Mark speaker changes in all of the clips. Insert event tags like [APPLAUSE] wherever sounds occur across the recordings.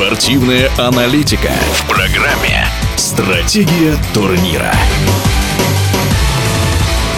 Speaker 1: Спортивная аналитика в программе «Стратегия турнира».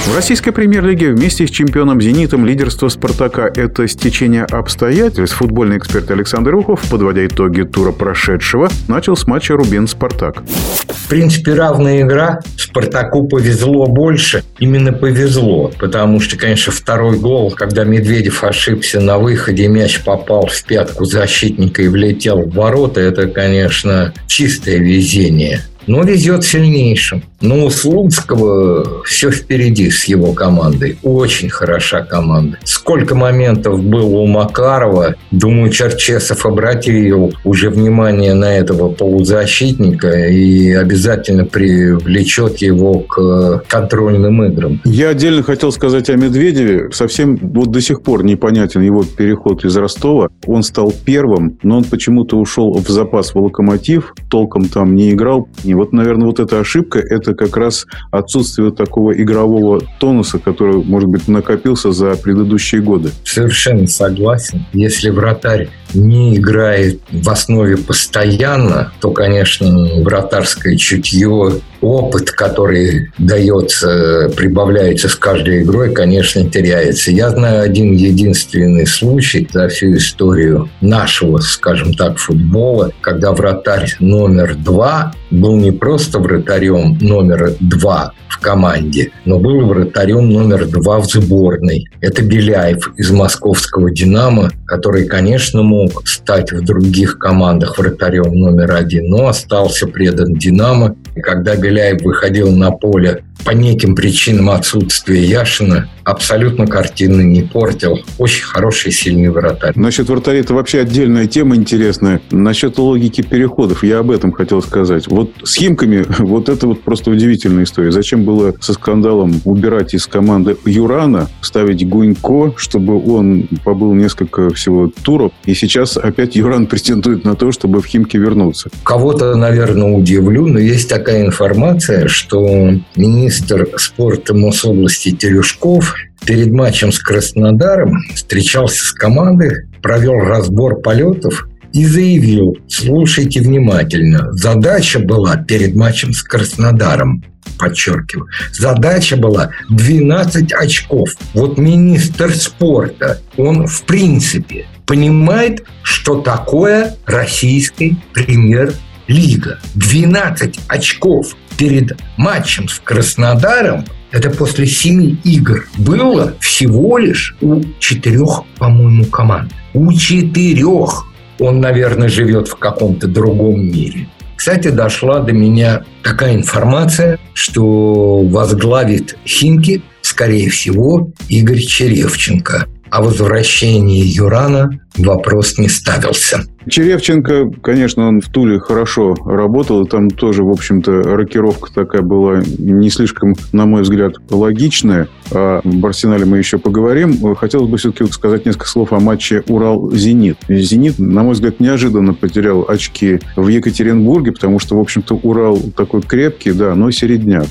Speaker 2: В российской премьер-лиге вместе с чемпионом «Зенитом» лидерство «Спартака» — это стечение обстоятельств. Футбольный эксперт Александр Ухов, подводя итоги тура прошедшего, начал с матча «Рубин-Спартак».
Speaker 3: В принципе, равная игра. «Спартаку» повезло больше. Именно повезло. Потому что, конечно, второй гол, когда Медведев ошибся на выходе, мяч попал в пятку защитника и влетел в ворота, это, конечно, чистое везение но везет сильнейшим. Но у Слуцкого все впереди с его командой. Очень хороша команда. Сколько моментов было у Макарова. Думаю, Черчесов обратил уже внимание на этого полузащитника и обязательно привлечет его к контрольным играм.
Speaker 2: Я отдельно хотел сказать о Медведеве. Совсем вот до сих пор непонятен его переход из Ростова. Он стал первым, но он почему-то ушел в запас в локомотив. Толком там не играл, и вот, наверное, вот эта ошибка – это как раз отсутствие такого игрового тонуса, который, может быть, накопился за предыдущие годы.
Speaker 3: Совершенно согласен. Если вратарь не играет в основе постоянно, то, конечно, вратарское чутье, опыт, который дается, прибавляется с каждой игрой, конечно, теряется. Я знаю один единственный случай за всю историю нашего, скажем так, футбола, когда вратарь номер два был не просто вратарем номер два в команде, но был вратарем номер два в сборной. Это Беляев из московского «Динамо», который, конечно, мог стать в других командах вратарем номер один, но остался предан «Динамо». И когда Беляев выходил на поле по неким причинам отсутствия Яшина абсолютно картины не портил. Очень хороший, сильный вратарь.
Speaker 2: Насчет вратарей это вообще отдельная тема интересная. Насчет логики переходов я об этом хотел сказать. Вот с Химками [LAUGHS] вот это вот просто удивительная история. Зачем было со скандалом убирать из команды Юрана, ставить Гунько, чтобы он побыл несколько всего туров, и сейчас опять Юран [LAUGHS] претендует на то, чтобы в Химки вернуться.
Speaker 3: Кого-то, наверное, удивлю, но есть такая информация, что министр министр спорта Мособласти Терюшков перед матчем с Краснодаром встречался с командой, провел разбор полетов и заявил, слушайте внимательно, задача была перед матчем с Краснодаром, подчеркиваю, задача была 12 очков. Вот министр спорта, он в принципе понимает, что такое российский премьер-лига. 12 очков перед матчем с Краснодаром, это после семи игр, было всего лишь у четырех, по-моему, команд. У четырех. Он, наверное, живет в каком-то другом мире. Кстати, дошла до меня такая информация, что возглавит Химки, скорее всего, Игорь Черевченко о возвращении Юрана вопрос не ставился.
Speaker 2: Черевченко, конечно, он в Туле хорошо работал, там тоже, в общем-то, рокировка такая была не слишком, на мой взгляд, логичная. О Арсенале мы еще поговорим. Хотелось бы все-таки сказать несколько слов о матче Урал-Зенит. Зенит, на мой взгляд, неожиданно потерял очки в Екатеринбурге, потому что, в общем-то, Урал такой крепкий, да, но середняк.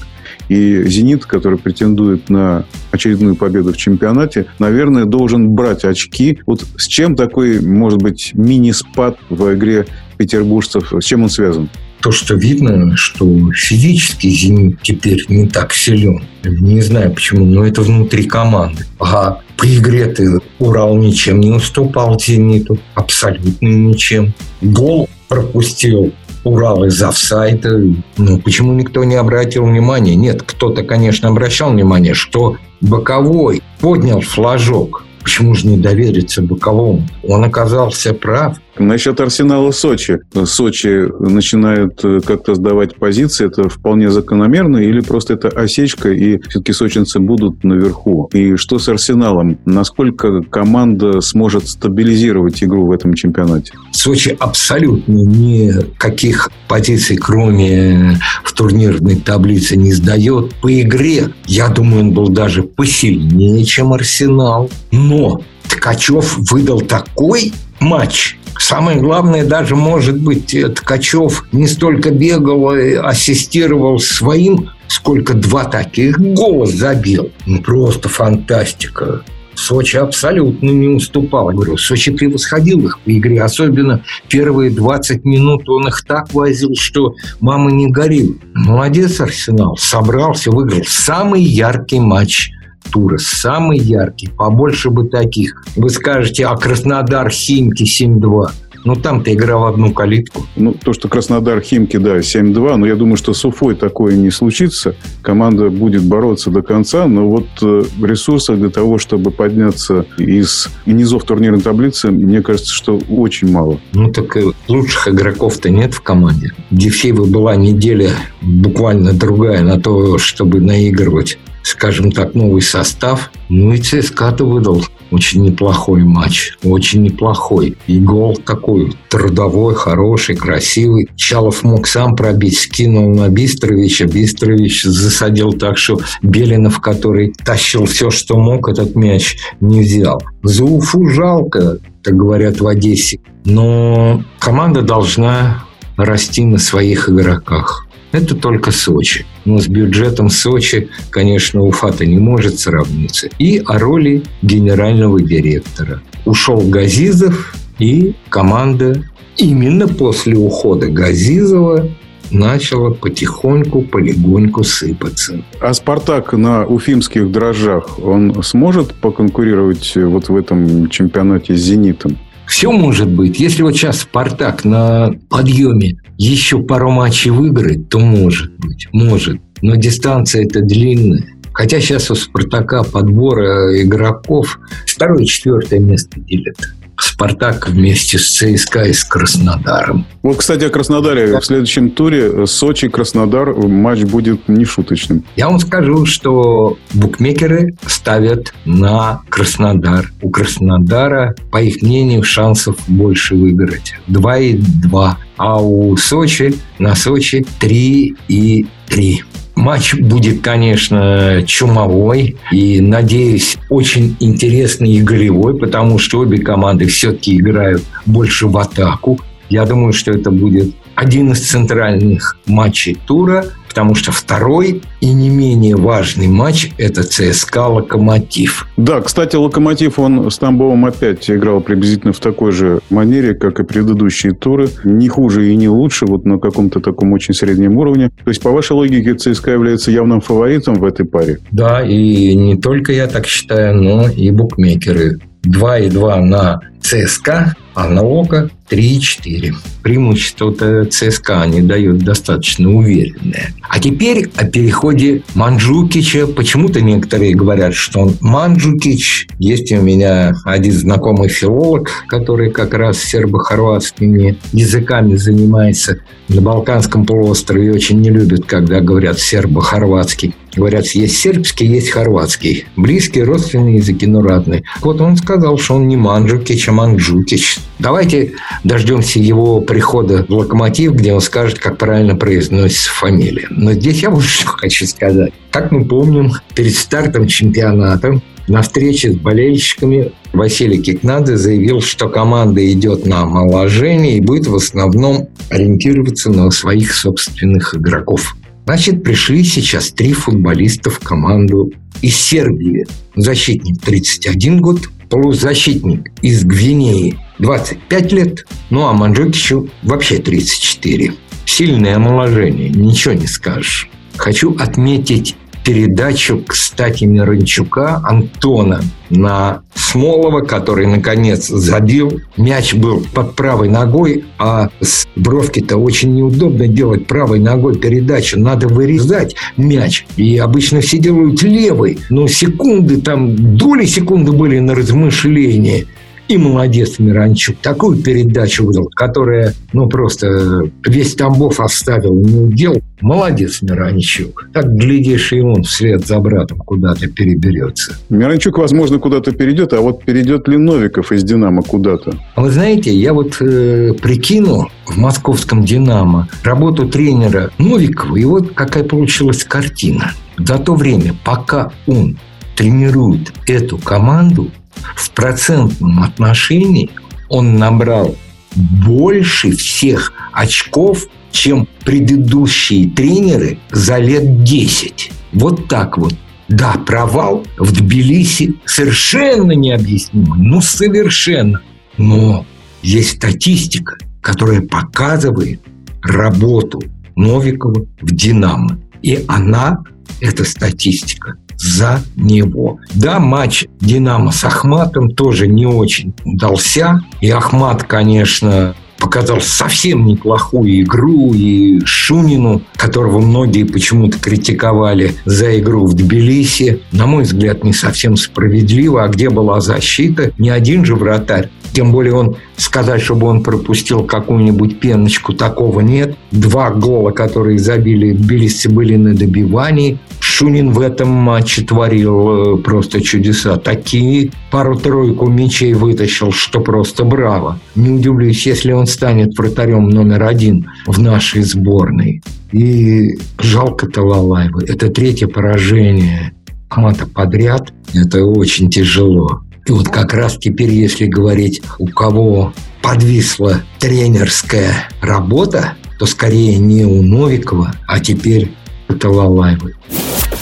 Speaker 2: И «Зенит», который претендует на очередную победу в чемпионате, наверное, должен брать очки. Вот с чем такой, может быть, мини-спад в игре петербуржцев, с чем он связан?
Speaker 3: то, что видно, что физически «Зенит» теперь не так силен. Не знаю почему, но это внутри команды. А по игре ты Урал ничем не уступал «Зениту». Абсолютно ничем. Гол пропустил Урал из офсайда. Ну, почему никто не обратил внимания? Нет, кто-то, конечно, обращал внимание, что боковой поднял флажок. Почему же не довериться боковому? Он оказался прав.
Speaker 2: Насчет Арсенала Сочи. Сочи начинает э, как-то сдавать позиции. Это вполне закономерно или просто это осечка, и все-таки сочинцы будут наверху? И что с Арсеналом? Насколько команда сможет стабилизировать игру в этом чемпионате?
Speaker 3: Сочи абсолютно никаких позиций, кроме в турнирной таблице, не сдает. По игре, я думаю, он был даже посильнее, чем Арсенал. Но Ткачев выдал такой матч, Самое главное даже, может быть, Ткачев не столько бегал и ассистировал своим, сколько два таких гола забил. Ну, просто фантастика. Сочи абсолютно не уступал. Говорю, Сочи превосходил их по игре. Особенно первые 20 минут он их так возил, что мама не горит. Молодец Арсенал. Собрался, выиграл. Самый яркий матч тура. Самый яркий. Побольше бы таких. Вы скажете, а Краснодар Химки 7-2. Ну, там-то игра в одну калитку.
Speaker 2: Ну, то, что Краснодар Химки, да, 7-2, но я думаю, что с Уфой такое не случится. Команда будет бороться до конца, но вот э, ресурсов для того, чтобы подняться из низов турнирной таблицы, мне кажется, что очень мало.
Speaker 3: Ну, так лучших игроков-то нет в команде. Дефеева была неделя буквально другая на то, чтобы наигрывать скажем так, новый состав. Ну и ЦСКА-то выдал очень неплохой матч, очень неплохой. И гол такой трудовой, хороший, красивый. Чалов мог сам пробить, скинул на Бистровича. Бистрович засадил так, что Белинов, который тащил все, что мог, этот мяч не взял. За Уфу жалко, так говорят в Одессе. Но команда должна расти на своих игроках. Это только Сочи. Но с бюджетом Сочи, конечно, Уфа-то не может сравниться. И о роли генерального директора. Ушел Газизов, и команда именно после ухода Газизова начала потихоньку, полегоньку сыпаться.
Speaker 2: А «Спартак» на уфимских дрожжах, он сможет поконкурировать вот в этом чемпионате с «Зенитом»?
Speaker 3: Все может быть. Если вот сейчас «Спартак» на подъеме еще пару матчей выиграет, то может быть, может. Но дистанция это длинная. Хотя сейчас у «Спартака» подбора игроков второе четвертое место делят. «Спартак» вместе с ЦСКА и с Краснодаром.
Speaker 2: Вот, кстати, о Краснодаре. В следующем туре Сочи-Краснодар матч будет нешуточным.
Speaker 3: Я вам скажу, что букмекеры ставят на Краснодар. У Краснодара, по их мнению, шансов больше выиграть. 2 и 2. А у Сочи на Сочи 3 и 3. Матч будет, конечно, чумовой и, надеюсь, очень интересный и голевой, потому что обе команды все-таки играют больше в атаку. Я думаю, что это будет один из центральных матчей тура – потому что второй и не менее важный матч – это ЦСКА «Локомотив».
Speaker 2: Да, кстати, «Локомотив», он с Тамбовым опять играл приблизительно в такой же манере, как и предыдущие туры. Не хуже и не лучше, вот на каком-то таком очень среднем уровне. То есть, по вашей логике, ЦСКА является явным фаворитом в этой паре?
Speaker 3: Да, и не только я так считаю, но и букмекеры. 2,2 на ЦСКА, а на ОКО 3,4. Преимущество ЦСКА они дают достаточно уверенное. А теперь о переходе Манджукича. Почему-то некоторые говорят, что он Манджукич. Есть у меня один знакомый филолог, который как раз сербо-хорватскими языками занимается на Балканском полуострове. Очень не любят, когда говорят сербо-хорватский. Говорят, есть сербский, есть хорватский. Близкие родственные языки, но разные. Вот он сказал, что он не Манджукич, а Манджукич. Давайте дождемся его прихода в «Локомотив», где он скажет, как правильно произносится фамилия. Но здесь я вот [LAUGHS] что хочу сказать. Как мы помним, перед стартом чемпионата на встрече с болельщиками Василий Кикнадзе заявил, что команда идет на омоложение и будет в основном ориентироваться на своих собственных игроков. Значит, пришли сейчас три футболиста в команду из Сербии. Защитник 31 год, полузащитник из Гвинеи 25 лет, ну а Манджукичу вообще 34. Сильное омоложение, ничего не скажешь. Хочу отметить передачу, кстати, Миранчука Антона на Смолова, который, наконец, забил. Мяч был под правой ногой, а с бровки-то очень неудобно делать правой ногой передачу. Надо вырезать мяч. И обычно все делают левой. Но секунды, там доли секунды были на размышление. И молодец Миранчук. Такую передачу выдал, которая, ну, просто весь Тамбов оставил, не удел. Молодец Миранчук. Так, глядишь, и он вслед за братом куда-то переберется.
Speaker 2: Миранчук, возможно, куда-то перейдет, а вот перейдет ли Новиков из «Динамо» куда-то?
Speaker 3: А вы знаете, я вот э, прикинул в московском «Динамо» работу тренера Новикова, и вот какая получилась картина. За то время, пока он тренирует эту команду, в процентном отношении он набрал больше всех очков, чем предыдущие тренеры за лет 10. Вот так вот. Да, провал в Тбилиси совершенно необъяснимый. Ну, совершенно. Но есть статистика, которая показывает работу Новикова в «Динамо». И она, эта статистика, за него. Да, матч «Динамо» с Ахматом тоже не очень удался. И Ахмат, конечно, показал совсем неплохую игру, и Шунину, которого многие почему-то критиковали за игру в Тбилиси, на мой взгляд, не совсем справедливо. А где была защита? Ни один же вратарь тем более он сказать, чтобы он пропустил какую-нибудь пеночку, такого нет. Два гола, которые забили тбилисцы, были на добивании. Шунин в этом матче творил э, просто чудеса. Такие пару-тройку мячей вытащил, что просто браво. Не удивлюсь, если он станет вратарем номер один в нашей сборной. И жалко Талалаева. Это третье поражение Ахмата подряд. Это очень тяжело. И вот как раз теперь, если говорить, у кого подвисла тренерская работа, то скорее не у Новикова, а теперь у Талалаевой.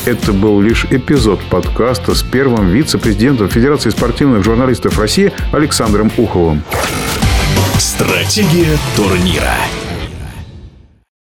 Speaker 2: Это был лишь эпизод подкаста с первым вице-президентом Федерации спортивных журналистов России Александром Уховым.
Speaker 1: Стратегия турнира.